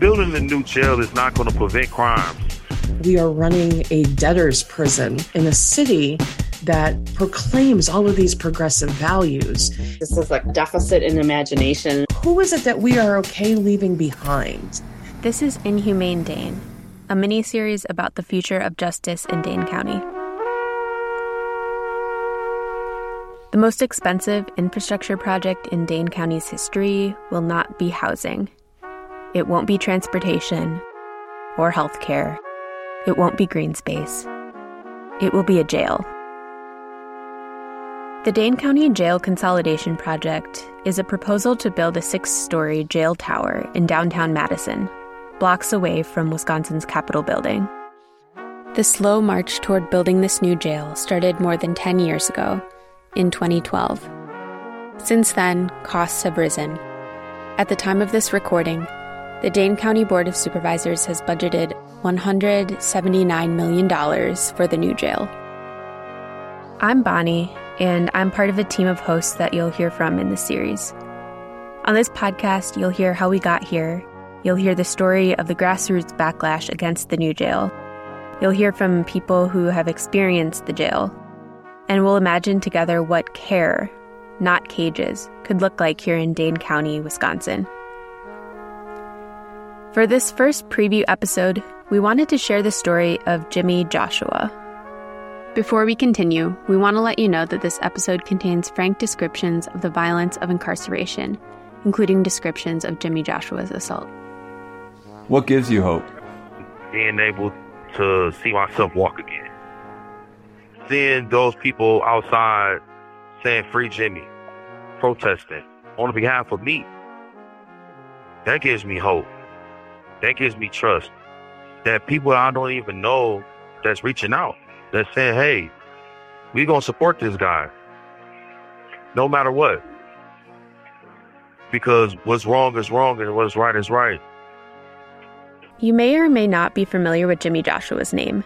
building a new jail is not going to prevent crimes. We are running a debtor's prison in a city that proclaims all of these progressive values. This is a deficit in imagination. Who is it that we are okay leaving behind? This is Inhumane Dane, a mini series about the future of justice in Dane County. The most expensive infrastructure project in Dane County's history will not be housing. It won't be transportation or health care. It won't be green space. It will be a jail. The Dane County Jail Consolidation Project is a proposal to build a six story jail tower in downtown Madison, blocks away from Wisconsin's Capitol building. The slow march toward building this new jail started more than 10 years ago, in 2012. Since then, costs have risen. At the time of this recording, the Dane County Board of Supervisors has budgeted $179 million for the new jail. I'm Bonnie, and I'm part of a team of hosts that you'll hear from in this series. On this podcast, you'll hear how we got here. You'll hear the story of the grassroots backlash against the new jail. You'll hear from people who have experienced the jail. And we'll imagine together what care, not cages, could look like here in Dane County, Wisconsin. For this first preview episode, we wanted to share the story of Jimmie Joshua, before we continue, we want to let you know that this episode contains frank descriptions of the violence of incarceration, including descriptions of Jimmie Joshua's assault. What gives you hope? Being able to see myself walk again. Seeing those people outside saying free Jimmie, protesting on behalf of me. That gives me hope. That gives me trust. That people I don't even know that's reaching out that saying, hey, we gonna support this guy. No matter what. Because what's wrong is wrong and what's right is right. You may or may not be familiar with Jimmie Joshua's name.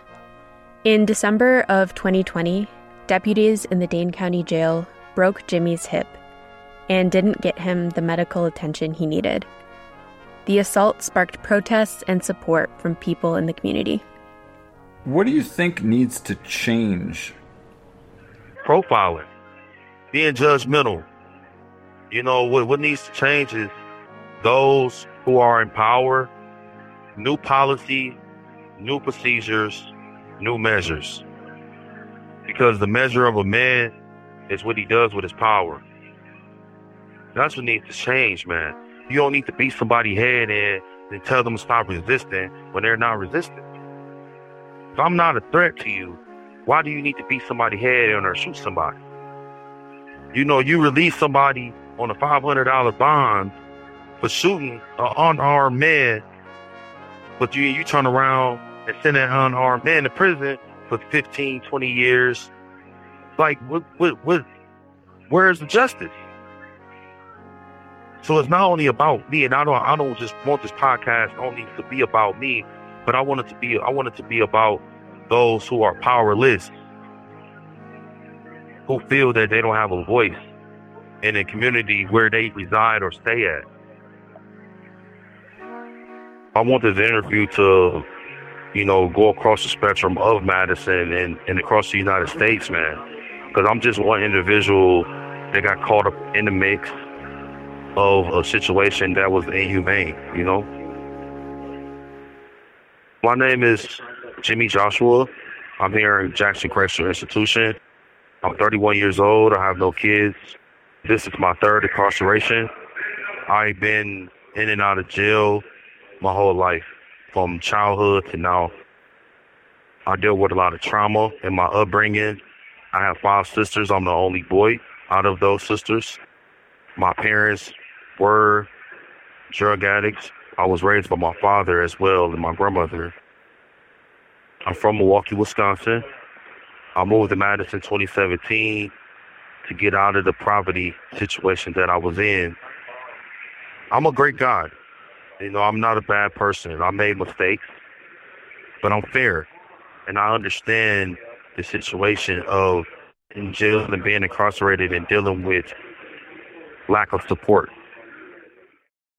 In December of 2020, deputies in the Dane County Jail broke Jimmie's hip and didn't get him the medical attention he needed. The assault sparked protests and support from people in the community. What do you think needs to change? Profiling, being judgmental. You know, what, what needs to change is those who are in power, new policy, new procedures, new measures. Because the measure of a man is what he does with his power. That's what needs to change, man. You don't need to beat somebody's head in and tell them to stop resisting when they're not resisting. If I'm not a threat to you, why do you need to beat somebody head in or shoot somebody? You know, you release somebody on a $500 bond for shooting an unarmed man, but you you turn around and send an unarmed man to prison for 15, 20 years. Like, what, what, what, where's the justice? So it's not only about me, and I don't, I don't just want this podcast only to be about me, but I want it to be I want it to be about those who are powerless, who feel that they don't have a voice in a community where they reside or stay at. I want this interview to, you know, go across the spectrum of Madison and, and across the United States, man. Because I'm just one individual that got caught up in the mix of a situation that was inhumane, you know? My name is Jimmie Joshua. I'm here in Jackson Correctional Institution. I'm 31 years old. I have no kids. This is my third incarceration. I've been in and out of jail my whole life, from childhood to now. I deal with a lot of trauma in my upbringing. I have five sisters. I'm the only boy out of those sisters. My parents were drug addicts. I was raised by my father as well and my grandmother. I'm from Milwaukee, Wisconsin. I moved to Madison 2017 to get out of the poverty situation that I was in. I'm a great guy. You know, I'm not a bad person. I made mistakes, but I'm fair. And I understand the situation of in jail and being incarcerated and dealing with lack of support.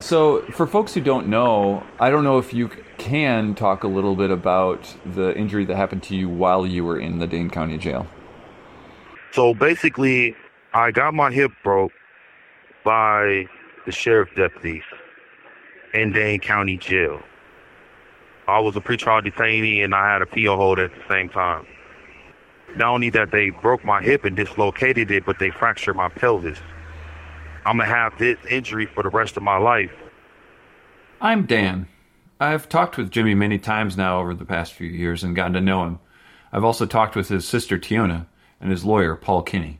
So, for folks who don't know, I don't know if you can talk a little bit about the injury that happened to you while you were in the Dane County Jail. So basically, I got my hip broke by the sheriff deputies in Dane County Jail. I was a pretrial detainee and I had a PO hold at the same time. Not only that they broke my hip and dislocated it, but they fractured my pelvis. I'm gonna have this injury for the rest of my life. I'm Dan. I've talked with Jimmie many times now over the past few years and gotten to know him. I've also talked with his sister Tiona and his lawyer, Paul Kinne.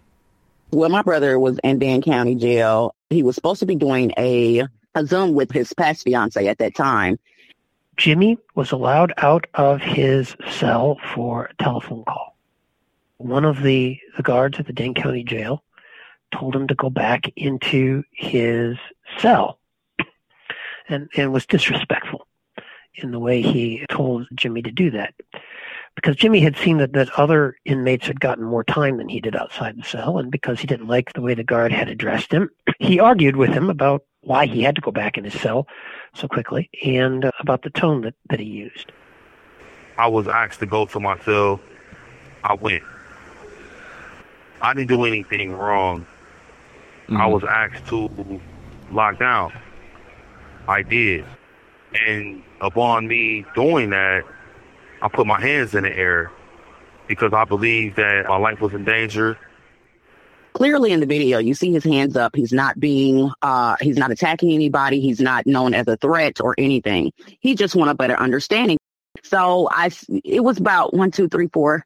Well, my brother was in Dan County Jail. He was supposed to be doing a, a Zoom with his past fiance at that time. Jimmie was allowed out of his cell for a telephone call. One of the, the guards at the Dane County Jail told him to go back into his cell and, and was disrespectful in the way he told Jimmie to do that. Because Jimmie had seen that, that other inmates had gotten more time than he did outside the cell, and because he didn't like the way the guard had addressed him, he argued with him about why he had to go back in his cell so quickly and uh, about the tone that, that he used. I was asked to go to my cell. I went. I didn't do anything wrong. Mm-hmm. I was asked to lock down. I did. And upon me doing that, I put my hands in the air because I believe that my life was in danger. Clearly in the video, you see his hands up. He's not being, uh, he's not attacking anybody. He's not known as a threat or anything. He just want a better understanding. So I, it was about one, two, three, four,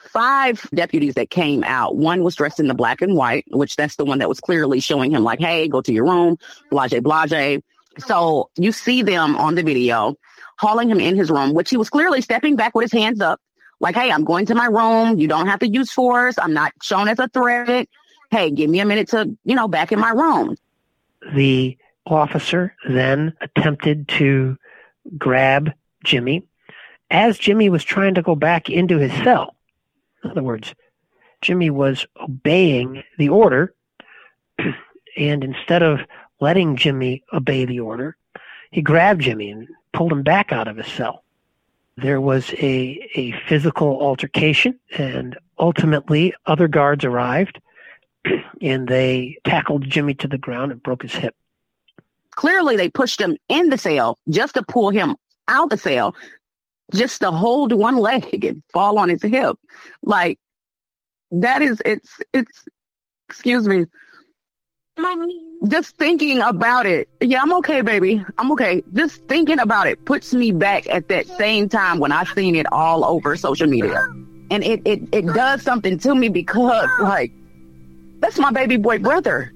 five deputies that came out. One was dressed in the black and white, which that's the one that was clearly showing him like, hey, go to your room, blase, blase. So you see them on the video hauling him in his room, which he was clearly stepping back with his hands up, like, hey, I'm going to my room. You don't have to use force. I'm not shown as a threat. Hey, give me a minute to, you know, back in my room. The officer then attempted to grab Jimmie as Jimmie was trying to go back into his cell. In other words, Jimmie was obeying the order, and instead of letting Jimmie obey the order, he grabbed Jimmie and pulled him back out of his cell. There was a, a physical altercation, and ultimately, other guards arrived and they tackled Jimmie to the ground and broke his hip. Clearly, they pushed him in the cell just to pull him out the cell, just to hold one leg and fall on his hip. Like, that is, it's, it's, excuse me, just thinking about it. Yeah, I'm okay, baby. I'm okay. Just thinking about it puts me back at that same time when I seen it all over social media. And it, it, it does something to me because, like, that's my baby boy brother.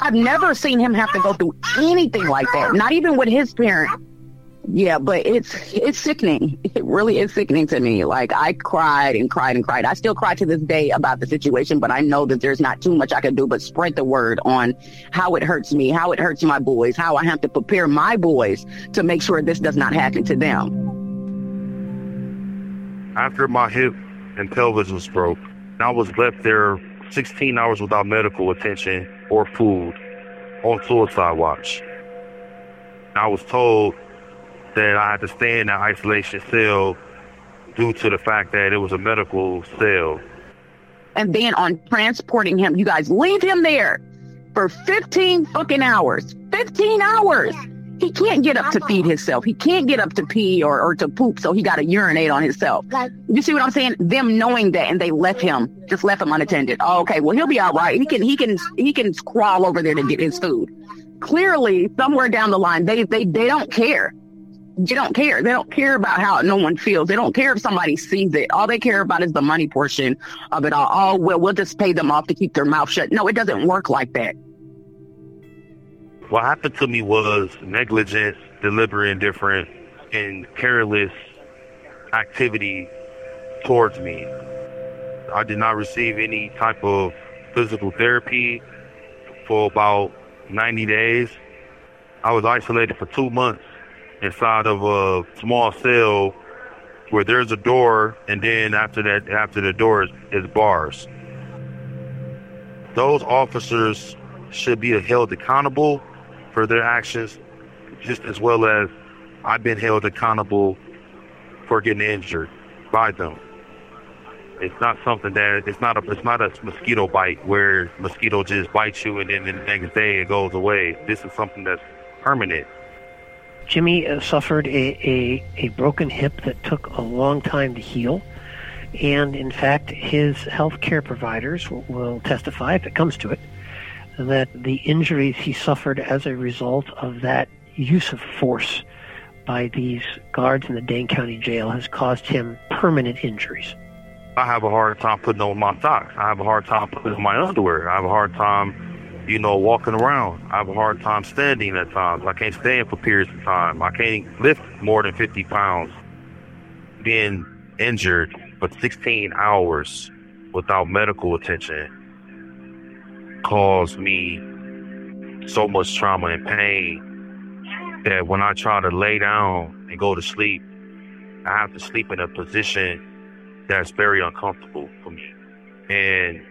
I've never seen him have to go through anything like that, not even with his parents. Yeah, but it's it's sickening. It really is sickening to me. Like I cried and cried and cried. I still cry to this day about the situation, but I know that there's not too much I can do but spread the word on how it hurts me, how it hurts my boys, how I have to prepare my boys to make sure this does not happen to them. After my hip and pelvis was broke, I was left there 16 hours without medical attention or food on suicide watch. I was told that I had to stay in that isolation cell due to the fact that it was a medical cell. And then on transporting him, you guys leave him there for 15 fucking hours. 15 hours. He can't get up to feed himself. He can't get up to pee or, or to poop, so he got to urinate on himself. You see what I'm saying? Them knowing that and they left him, just left him unattended. Oh, okay, well he'll be all right. He can he can he can crawl over there to get his food. Clearly, somewhere down the line, they they they don't care they don't care. They don't care about how no one feels. They don't care if somebody sees it. All they care about is the money portion of it all. Oh, well, we'll just pay them off to keep their mouth shut. No, it doesn't work like that. What happened to me was negligence, deliberate indifference, and careless activity towards me. I did not receive any type of physical therapy for about 90 days. I was isolated for two months inside of a small cell where there's a door, and then after that, after the door is, is bars. Those officers should be held accountable for their actions, just as well as I've been held accountable for getting injured by them. It's not something that it's not a it's not a mosquito bite where mosquito just bites you and then the next day it goes away. This is something that's permanent. Jimmie uh, suffered a, a, a broken hip that took a long time to heal. And in fact, his health care providers will, will testify, if it comes to it, that the injuries he suffered as a result of that use of force by these guards in the Dane County Jail has caused him permanent injuries. I have a hard time putting on my socks. I have a hard time putting on my underwear. I have a hard time, you know, walking around. I have a hard time standing at times. I can't stand for periods of time. I can't lift more than 50 pounds. Being injured for 16 hours without medical attention caused me so much trauma and pain that when I try to lay down and go to sleep, I have to sleep in a position that's very uncomfortable for me. And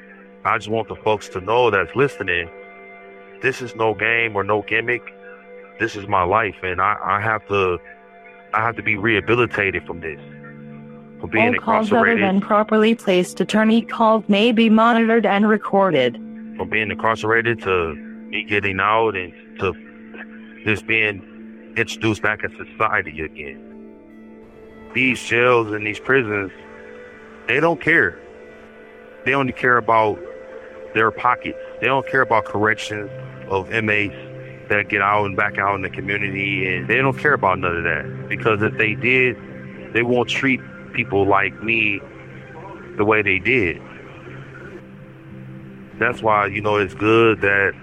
I just want the folks to know that's listening, this is no game or no gimmick. This is my life and I, I have to I have to be rehabilitated from this. From being All calls other than properly placed attorney calls may be monitored and recorded. From being incarcerated to me getting out and to just being introduced back into society again. These jails and these prisons they don't care. They only care about their pockets. They don't care about corrections of inmates that get out and back out in the community, and they don't care about none of that. Because if they did, they won't treat people like me the way they did. That's why you know it's good that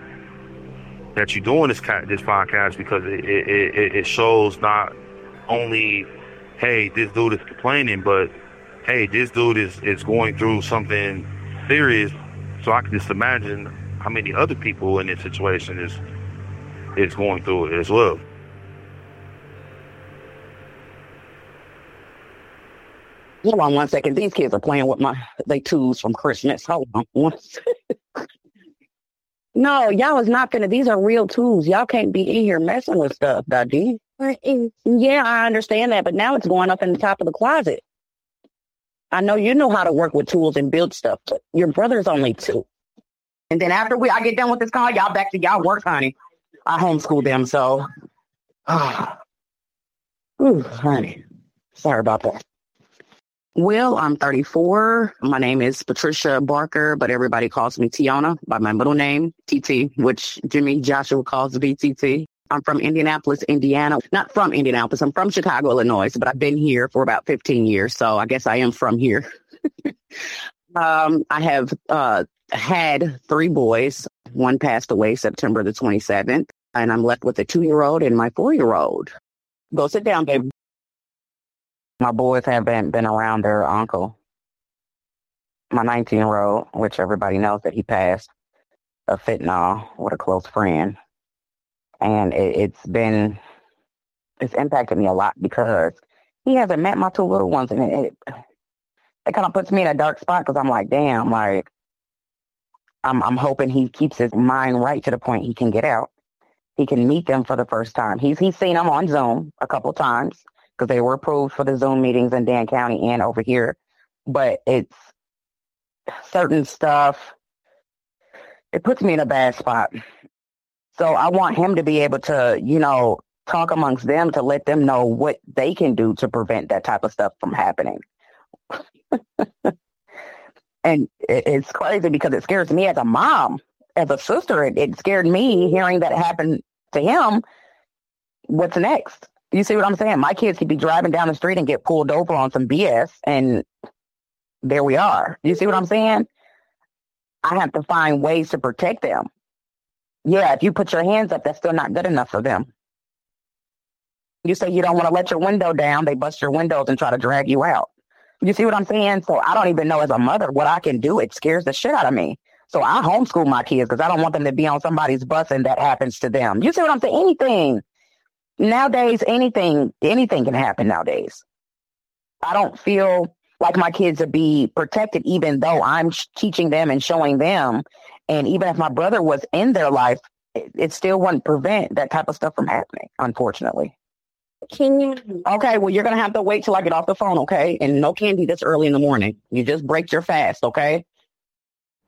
that you're doing this this podcast because it it, it shows not only hey this dude is complaining, but hey, this dude is, is going through something serious. So I can just imagine how many other people in this situation is is going through it as well. Hold on one second. These kids are playing with my they tools from Christmas. Hold on one No, y'all is not gonna. These are real tools. Y'all can't be in here messing with stuff, Daddy. Yeah, I understand that, but now it's going up in the top of the closet. I know you know how to work with tools and build stuff, but your brother's only two. And then after we I get done with this call, y'all back to y'all work, honey. I homeschool them, so ah, Ooh, honey. Sorry about that. Well, I'm 34. My name is Patricia Barker, but everybody calls me Tiona by my middle name, TT, which Jimmie Joshua calls BTT. I'm from Indianapolis, Indiana. Not from Indianapolis. I'm from Chicago, Illinois, but I've been here for about 15 years. So I guess I am from here. um, I have uh, had three boys. One passed away September the 27th, and I'm left with a two year old and my four year old. Go sit down, baby. My boys have been, around their uncle. My 19 year old, which everybody knows that he passed of fentanyl with a close friend and it, has been it's impacted me a lot because he hasn't met my two little ones, and it it, it kind of puts me in a dark spot because I'm like, damn, like I'm I'm hoping he keeps his mind right to the point he can get out. He can meet them for the first time. He's he's seen them on Zoom a couple times because they were approved for the Zoom meetings in Dan County and over here, but it's certain stuff. It puts me in a bad spot so I want him to be able to, you know, talk amongst them to let them know what they can do to prevent that type of stuff from happening. and it's crazy because it scares me as a mom, as a sister. It, it scared me hearing that happen to him. What's next? You see what I'm saying? My kids could be driving down the street and get pulled over on some BS, and there we are. You see what I'm saying? I have to find ways to protect them yeah, if you put your hands up, that's still not good enough for them. You say you don't want to let your window down, they bust your windows and try to drag you out. You see what I'm saying? So I don't even know as a mother what I can do. It scares the shit out of me. So I homeschool my kids because I don't want them to be on somebody's bus and that happens to them. You see what I'm saying? Anything. Nowadays, anything, anything can happen nowadays. I don't feel like my kids are be protected, even though I'm teaching them and showing them and even if my brother was in their life, it, it still wouldn't prevent that type of stuff from happening, unfortunately. Can you? Okay, well, you're going to have to wait till I get off the phone, okay? And no candy this early in the morning. You just break your fast, okay?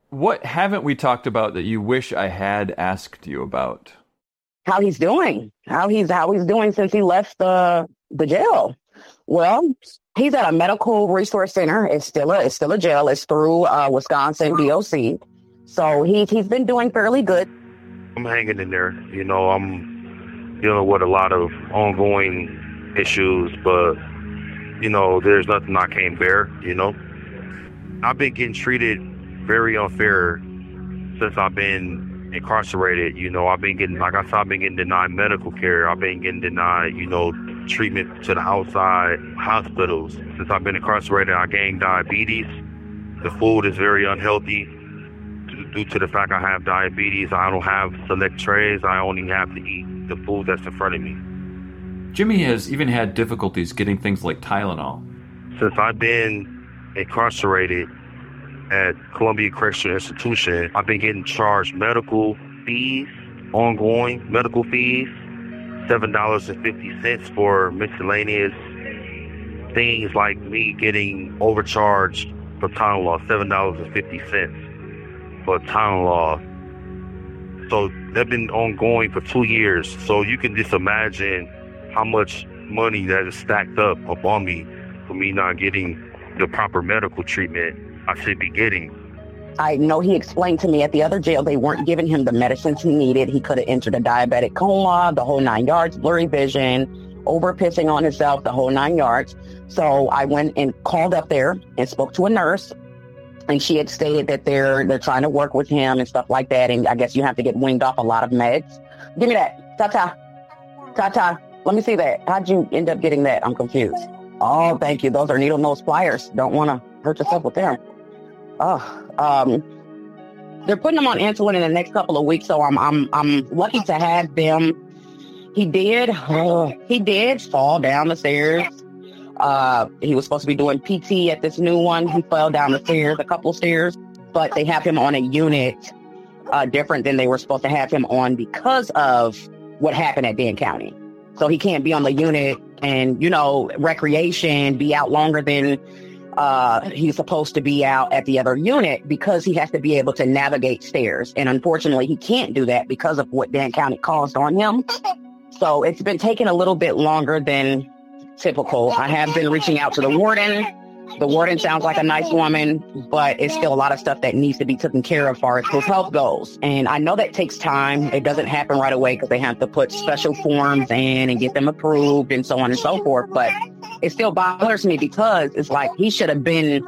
What haven't we talked about that you wish I had asked you about? How he's doing. How he's how he's doing since he left the the jail. Well, he's at a medical resource center. It's still a it's still a jail. It's through uh, Wisconsin DOC. So he's he's been doing fairly good. I'm hanging in there. You know, I'm dealing with a lot of ongoing issues, but you know, there's nothing I can't bear. You know, I've been getting treated very unfair since I've been incarcerated. You know, I've been getting, like I said, I've been getting denied medical care. I've been getting denied, you know, treatment to the outside hospitals. Since I've been incarcerated, I gained diabetes. The food is very unhealthy due to the fact I have diabetes. I don't have select trays. I only have to eat the food that's in front of me. Jimmie has even had difficulties getting things like Tylenol. Since I've been incarcerated, at Columbia Correctional Institution, I've been getting charged medical fees, ongoing medical fees, $7.50 for miscellaneous things like me getting overcharged for Tylenol, $7.50 for Tylenol. So they've been ongoing for two years. So you can just imagine how much money that is stacked up upon me for me not getting the proper medical treatment I should be getting. I know he explained to me at the other jail they weren't giving him the medicines he needed. He could have entered a diabetic coma, the whole nine yards, blurry vision, over pissing on himself, the whole nine yards. So I went and called up there and spoke to a nurse. And she had stated that they're they're trying to work with him and stuff like that. And I guess you have to get winged off a lot of meds. Give me that. Ta-ta. Ta-ta. Let me see that. How'd you end up getting that? I'm confused. Oh, thank you. Those are needle nose pliers. Don't want to hurt yourself with them oh, um, they're putting him on insulin in the next couple of weeks, so I'm I'm I'm lucky to have them. He did uh, he did fall down the stairs. Uh, he was supposed to be doing PT at this new one. He fell down the stairs, a couple stairs, but they have him on a unit uh, different than they were supposed to have him on because of what happened at Dan County. So he can't be on the unit and you know recreation, be out longer than uh, he's supposed to be out at the other unit because he has to be able to navigate stairs. And unfortunately, he can't do that because of what Dan County caused on him. So it's been taking a little bit longer than typical. I have been reaching out to the warden. The warden sounds like a nice woman, but it's still a lot of stuff that needs to be taken care of as far as his health goes. And I know that takes time. It doesn't happen right away because they have to put special forms in and get them approved and so on and so forth. But it still bothers me because it's like he should have been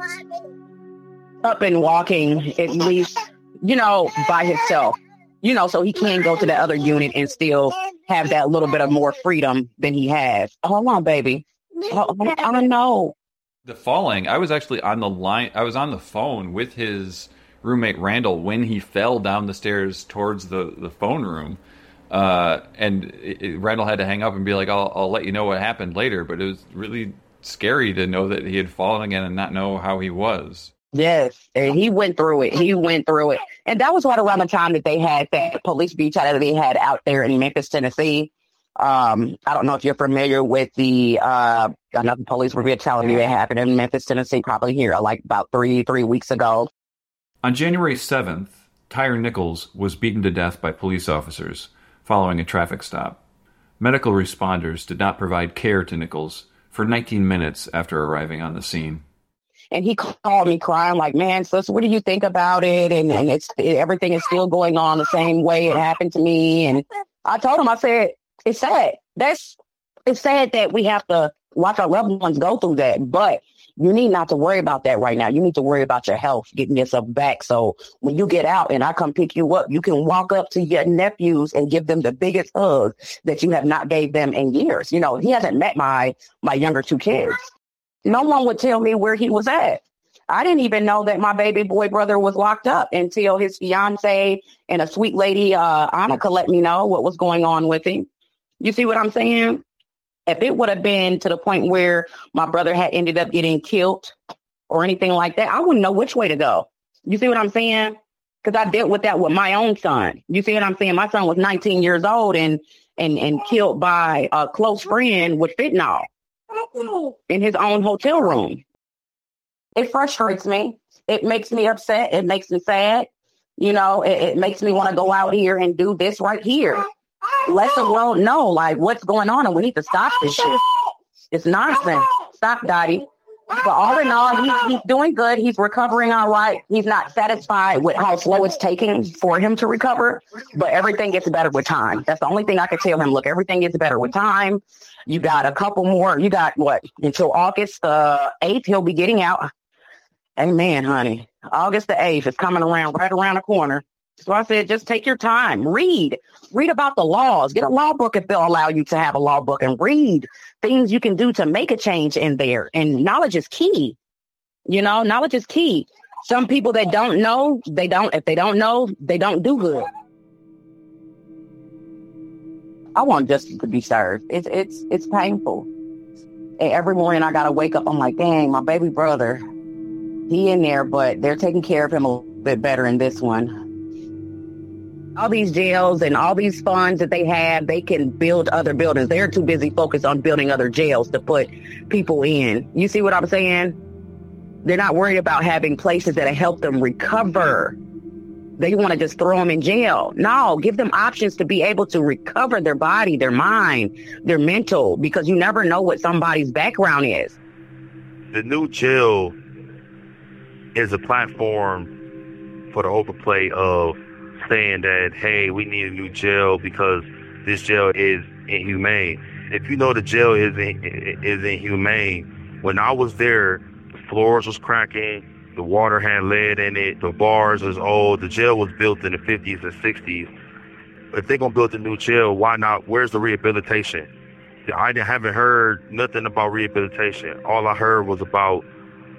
up and walking at least, you know, by himself, you know, so he can go to the other unit and still have that little bit of more freedom than he has. Hold on, baby. I don't know. The falling, I was actually on the line, I was on the phone with his roommate Randall when he fell down the stairs towards the, the phone room. Uh, and it, it, Randall had to hang up and be like, I'll, I'll let you know what happened later. But it was really scary to know that he had fallen again and not know how he was. Yes, and he went through it. He went through it, and that was right around the time that they had that police beach that they had out there in Memphis, Tennessee. Um, I don't know if you're familiar with the uh, another police brutality that happened in Memphis, Tennessee, probably here like about three three weeks ago. On January seventh, Tyre Nichols was beaten to death by police officers following a traffic stop. Medical responders did not provide care to Nichols for 19 minutes after arriving on the scene. And he called me crying, like, man, sis, what do you think about it? And, and it's it, everything is still going on the same way it happened to me. And I told him, I said, it's sad. That's it's sad that we have to watch our loved ones go through that. But you need not to worry about that right now. You need to worry about your health, getting yourself back. So when you get out and I come pick you up, you can walk up to your nephews and give them the biggest hug that you have not gave them in years. You know, he hasn't met my my younger two kids. No one would tell me where he was at. I didn't even know that my baby boy brother was locked up until his fiance and a sweet lady, uh, Annika, let me know what was going on with him. You see what I'm saying? If it would have been to the point where my brother had ended up getting killed or anything like that, I wouldn't know which way to go. You see what I'm saying? because I dealt with that with my own son. You see what I'm saying? My son was 19 years old and and and killed by a close friend with fentanyl in his own hotel room. It frustrates me. It makes me upset. It makes me sad. You know, it, it makes me want to go out here and do this right here. Let the world know like what's going on and we need to stop this shit. It's nonsense. Stop, Dottie. But all in all, he's, he's doing good. He's recovering all right. He's not satisfied with how slow it's taking for him to recover, but everything gets better with time. That's the only thing I can tell him. Look, everything gets better with time. You got a couple more. You got what until August uh, the 8th, he'll be getting out. Amen, honey. August the 8th is coming around right around the corner. So I said, just take your time, read, read about the laws, get a law book if they'll allow you to have a law book and read things you can do to make a change in there. And knowledge is key. You know, knowledge is key. Some people that don't know, they don't, if they don't know, they don't do good. I want justice to be served. It's, it's, it's painful. And every morning I got to wake up. I'm like, dang, my baby brother, he in there, but they're taking care of him a little bit better in this one all these jails and all these funds that they have, they can build other buildings. They're too busy focused on building other jails to put people in. You see what I'm saying? They're not worried about having places that help them recover. They want to just throw them in jail. No, give them options to be able to recover their body, their mind, their mental, because you never know what somebody's background is. The new jail is a platform for the overplay of saying that, hey, we need a new jail because this jail is inhumane. If you know the jail is is inhumane, when I was there, the floors was cracking, the water had lead in it, the bars was old, the jail was built in the 50s and 60s. If they're gonna build a new jail, why not? Where's the rehabilitation? I haven't heard nothing about rehabilitation. All I heard was about,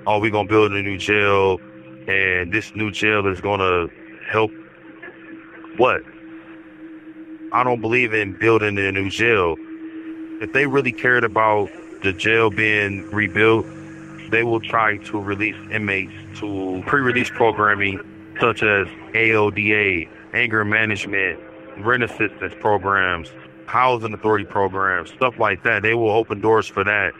oh, we're gonna build a new jail, and this new jail is gonna help what? I don't believe in building a new jail. If they really cared about the jail being rebuilt, they will try to release inmates to pre-release programming such as AODA, anger management, rent assistance programs, housing authority programs, stuff like that. They will open doors for that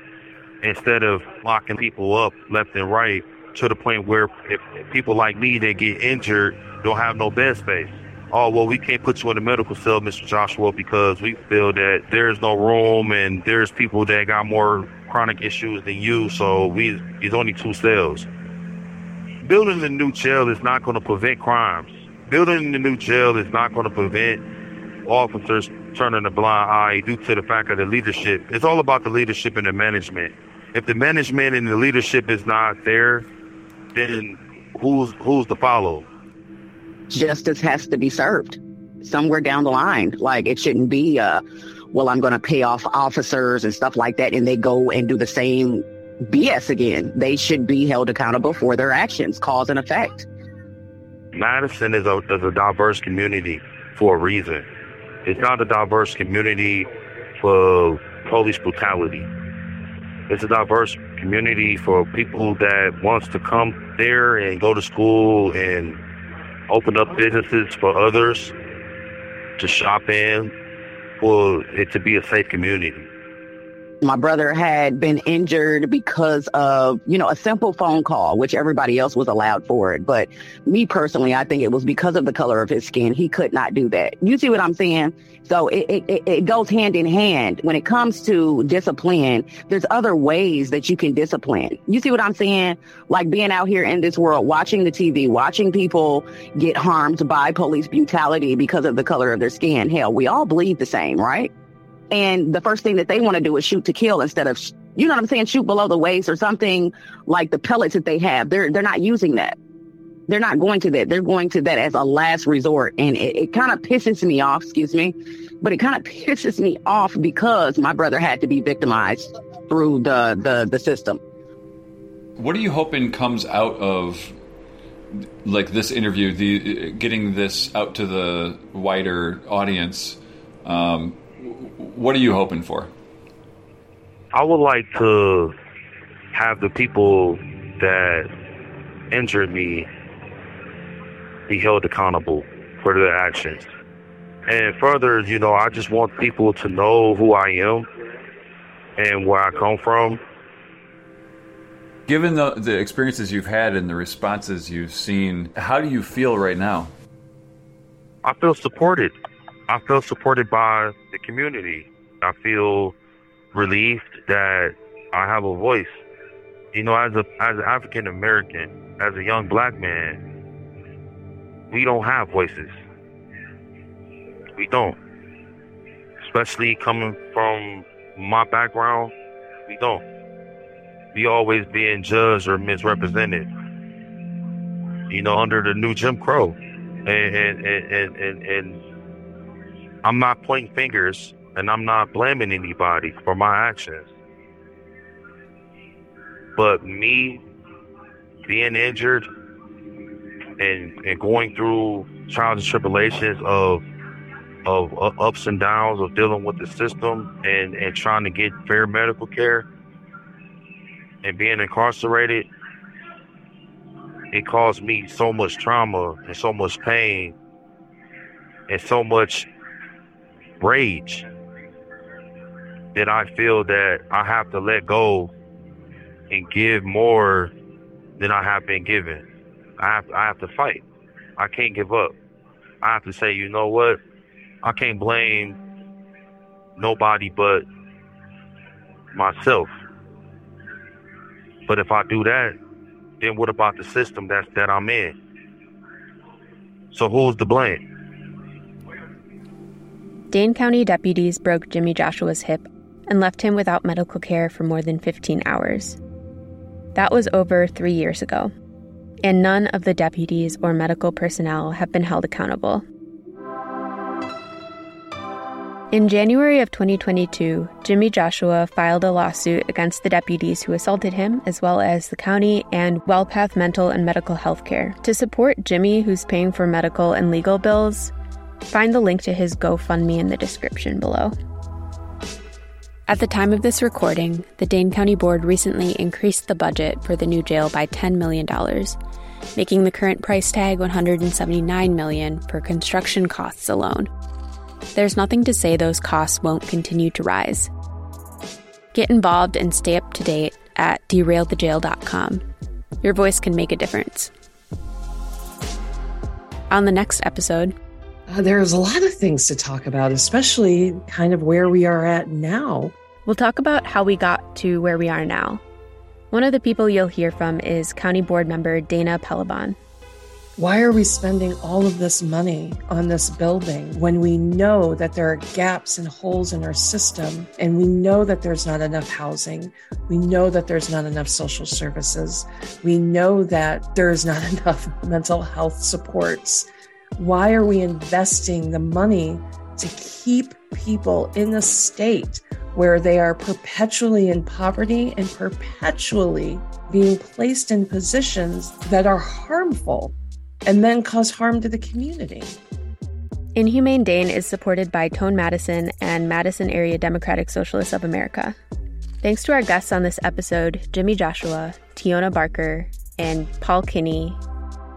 instead of locking people up left and right to the point where if people like me that get injured don't have no bed space oh, well, we can't put you in the medical cell, Mr. Joshua, because we feel that there's no room and there's people that got more chronic issues than you, so we it's only two cells. Building the new jail is not going to prevent crimes. Building the new jail is not going to prevent officers turning a blind eye due to the fact of the leadership. It's all about the leadership and the management. If the management and the leadership is not there, then who's who's to follow? Justice has to be served somewhere down the line. Like it shouldn't be, uh, well, I'm going to pay off officers and stuff like that, and they go and do the same BS again. They should be held accountable for their actions, cause and effect. Madison is a, is a diverse community for a reason. It's not a diverse community for police brutality. It's a diverse community for people that wants to come there and go to school and open up businesses for others to shop in, for it to be a safe community. My brother had been injured because of, you know, a simple phone call, which everybody else was allowed for it. But me personally, I think it was because of the color of his skin. He could not do that. You see what I'm saying? So it, it, it goes hand in hand. When it comes to discipline, there's other ways that you can discipline. You see what I'm saying? Like being out here in this world, watching the TV, watching people get harmed by police brutality because of the color of their skin. Hell, we all bleed the same, right? And the first thing that they want to do is shoot to kill instead of, you know what I'm saying, shoot below the waist or something like the pellets that they have. They're they're not using that. They're not going to that. They're going to that as a last resort. And it, it kind of pisses me off, excuse me, but it kind of pisses me off because my brother had to be victimized through the, the, the system. What are you hoping comes out of like this interview, the getting this out to the wider audience? Um, what are you hoping for? I would like to have the people that injured me be held accountable for their actions. And further, you know, I just want people to know who I am and where I come from. Given the, the experiences you've had and the responses you've seen, how do you feel right now? I feel supported. I feel supported by the community. I feel relieved that I have a voice. You know, as a as an African American, as a young black man, we don't have voices. We don't. Especially coming from my background, we don't. We always being judged or misrepresented. You know, under the new Jim Crow. And and, and, and, and I'm not pointing fingers and I'm not blaming anybody for my actions. But me being injured and and going through trials and tribulations of of uh, ups and downs of dealing with the system and and trying to get fair medical care and being incarcerated it caused me so much trauma and so much pain and so much rage that I feel that I have to let go and give more than I have been given. I have I have to fight. I can't give up. I have to say, you know what? I can't blame nobody but myself. But if I do that, then what about the system that's that I'm in? So who's to blame? Dane County deputies broke Jimmie Joshua's hip and left him without medical care for more than 15 hours. That was over three years ago, and none of the deputies or medical personnel have been held accountable. In January of 2022, Jimmie Joshua filed a lawsuit against the deputies who assaulted him, as well as the county and WellPath Mental and Medical Health Care. To support Jimmie, who's paying for medical and legal bills, find the link to his GoFundMe in the description below. At the time of this recording, the Dane County Board recently increased the budget for the new jail by $10 million, making the current price tag 179 million for construction costs alone. There's nothing to say those costs won't continue to rise. Get involved and stay up to date at derailthejail.com. Your voice can make a difference. On the next episode, uh, there's a lot of things to talk about, especially kind of where we are at now. We'll talk about how we got to where we are now. One of the people you'll hear from is County Board member Dana Pellebon. Why are we spending all of this money on this building when we know that there are gaps and holes in our system and we know that there's not enough housing? We know that there's not enough social services. We know that there's not enough mental health supports. Why are we investing the money to keep people in a state where they are perpetually in poverty and perpetually being placed in positions that are harmful and then cause harm to the community? Inhumane Dane is supported by Tone Madison and Madison Area Democratic Socialists of America. Thanks to our guests on this episode Jimmie Joshua, Tiona Barker, and Paul Kinne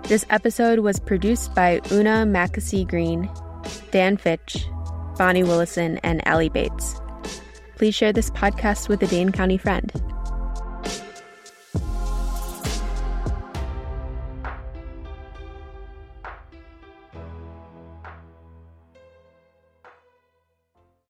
this episode was produced by Oona Mackesey-Green, Dan Fitch, Bonnie Willison, and Ally Bates. Please share this podcast with a Dane County friend.